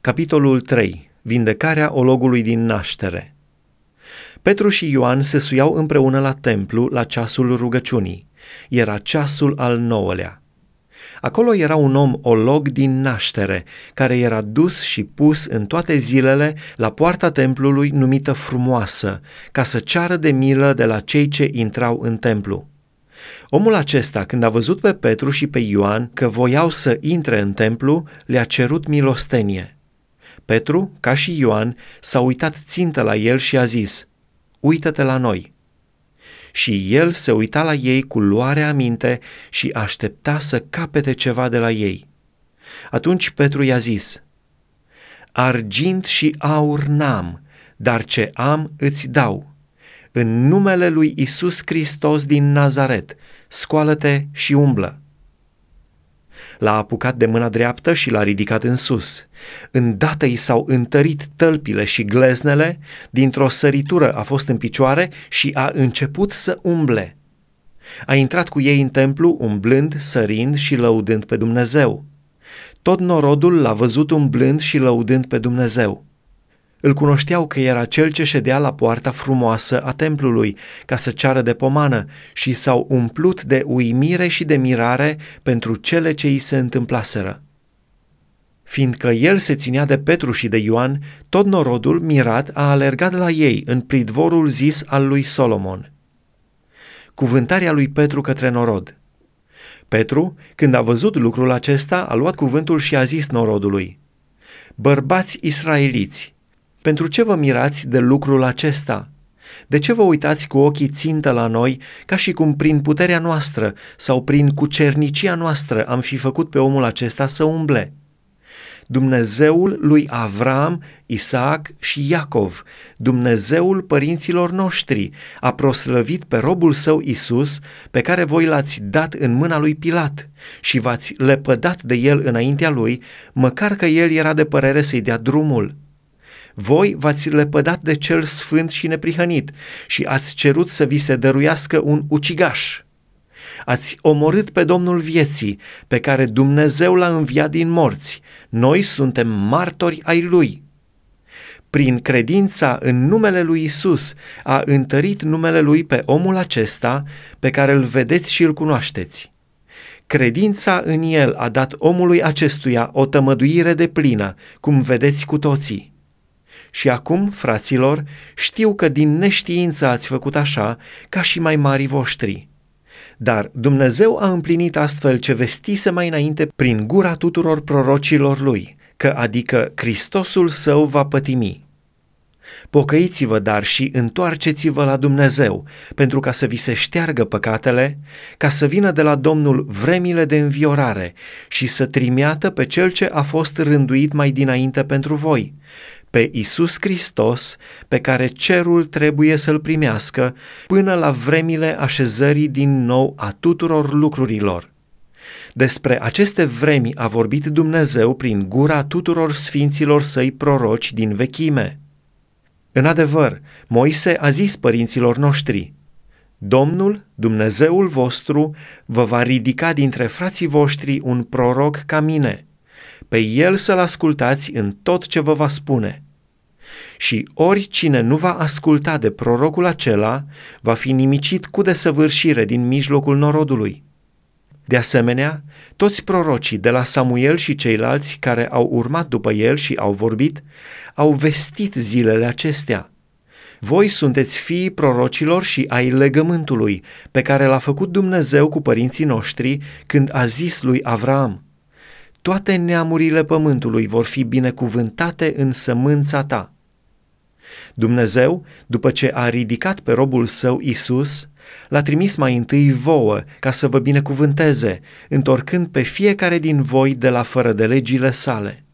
Capitolul 3. Vindecarea ologului din naștere. Petru și Ioan se suiau împreună la templu la ceasul rugăciunii. Era ceasul al nouălea. Acolo era un om olog din naștere, care era dus și pus în toate zilele la poarta templului numită frumoasă, ca să ceară de milă de la cei ce intrau în templu. Omul acesta, când a văzut pe Petru și pe Ioan că voiau să intre în templu, le-a cerut milostenie. Petru, ca și Ioan, s-a uitat țintă la el și a zis, Uită-te la noi! Și el se uita la ei cu luare aminte și aștepta să capete ceva de la ei. Atunci Petru i-a zis, Argint și aur n-am, dar ce am îți dau. În numele lui Isus Hristos din Nazaret, scoală-te și umblă. L-a apucat de mâna dreaptă și l-a ridicat în sus. Îndată i s-au întărit tălpile și gleznele, dintr-o săritură a fost în picioare și a început să umble. A intrat cu ei în templu, umblând, sărind și lăudând pe Dumnezeu. Tot norodul l-a văzut umblând și lăudând pe Dumnezeu. Îl cunoșteau că era cel ce ședea la poarta frumoasă a templului ca să ceară de pomană și s-au umplut de uimire și de mirare pentru cele ce îi se întâmplaseră. Fiindcă el se ținea de Petru și de Ioan, tot norodul, mirat, a alergat la ei în pridvorul zis al lui Solomon. Cuvântarea lui Petru către norod. Petru, când a văzut lucrul acesta, a luat cuvântul și a zis norodului, Bărbați israeliți, pentru ce vă mirați de lucrul acesta? De ce vă uitați cu ochii țintă la noi, ca și cum prin puterea noastră sau prin cucernicia noastră am fi făcut pe omul acesta să umble? Dumnezeul lui Avram, Isaac și Iacov, Dumnezeul părinților noștri, a proslăvit pe robul său Isus, pe care voi l-ați dat în mâna lui Pilat și v-ați lepădat de el înaintea lui, măcar că el era de părere să-i dea drumul. Voi v-ați lepădat de cel sfânt și neprihănit și ați cerut să vi se dăruiască un ucigaș. Ați omorât pe Domnul vieții, pe care Dumnezeu l-a înviat din morți. Noi suntem martori ai Lui. Prin credința în numele lui Isus a întărit numele Lui pe omul acesta pe care îl vedeți și îl cunoașteți. Credința în El a dat omului acestuia o tămăduire de plină, cum vedeți cu toții. Și acum, fraților, știu că din neștiință ați făcut așa, ca și mai mari voștri. Dar Dumnezeu a împlinit astfel ce vestise mai înainte prin gura tuturor prorocilor lui, că adică Hristosul său va pătimi. Pocăiți-vă, dar și întoarceți-vă la Dumnezeu, pentru ca să vi se șteargă păcatele, ca să vină de la Domnul vremile de înviorare și să trimeată pe cel ce a fost rânduit mai dinainte pentru voi, pe Isus Hristos, pe care cerul trebuie să-l primească până la vremile așezării din nou a tuturor lucrurilor. Despre aceste vremi a vorbit Dumnezeu prin gura tuturor sfinților săi proroci din vechime. În adevăr, Moise a zis părinților noștri, Domnul, Dumnezeul vostru, vă va ridica dintre frații voștri un proroc ca mine – pe el să-l ascultați în tot ce vă va spune. Și oricine nu va asculta de prorocul acela, va fi nimicit cu desăvârșire din mijlocul norodului. De asemenea, toți prorocii de la Samuel și ceilalți care au urmat după el și au vorbit, au vestit zilele acestea. Voi sunteți fiii prorocilor și ai legământului pe care l-a făcut Dumnezeu cu părinții noștri când a zis lui Avram – toate neamurile pământului vor fi binecuvântate în sămânța ta. Dumnezeu, după ce a ridicat pe robul său Isus, l-a trimis mai întâi vouă ca să vă binecuvânteze, întorcând pe fiecare din voi de la fără de legile sale.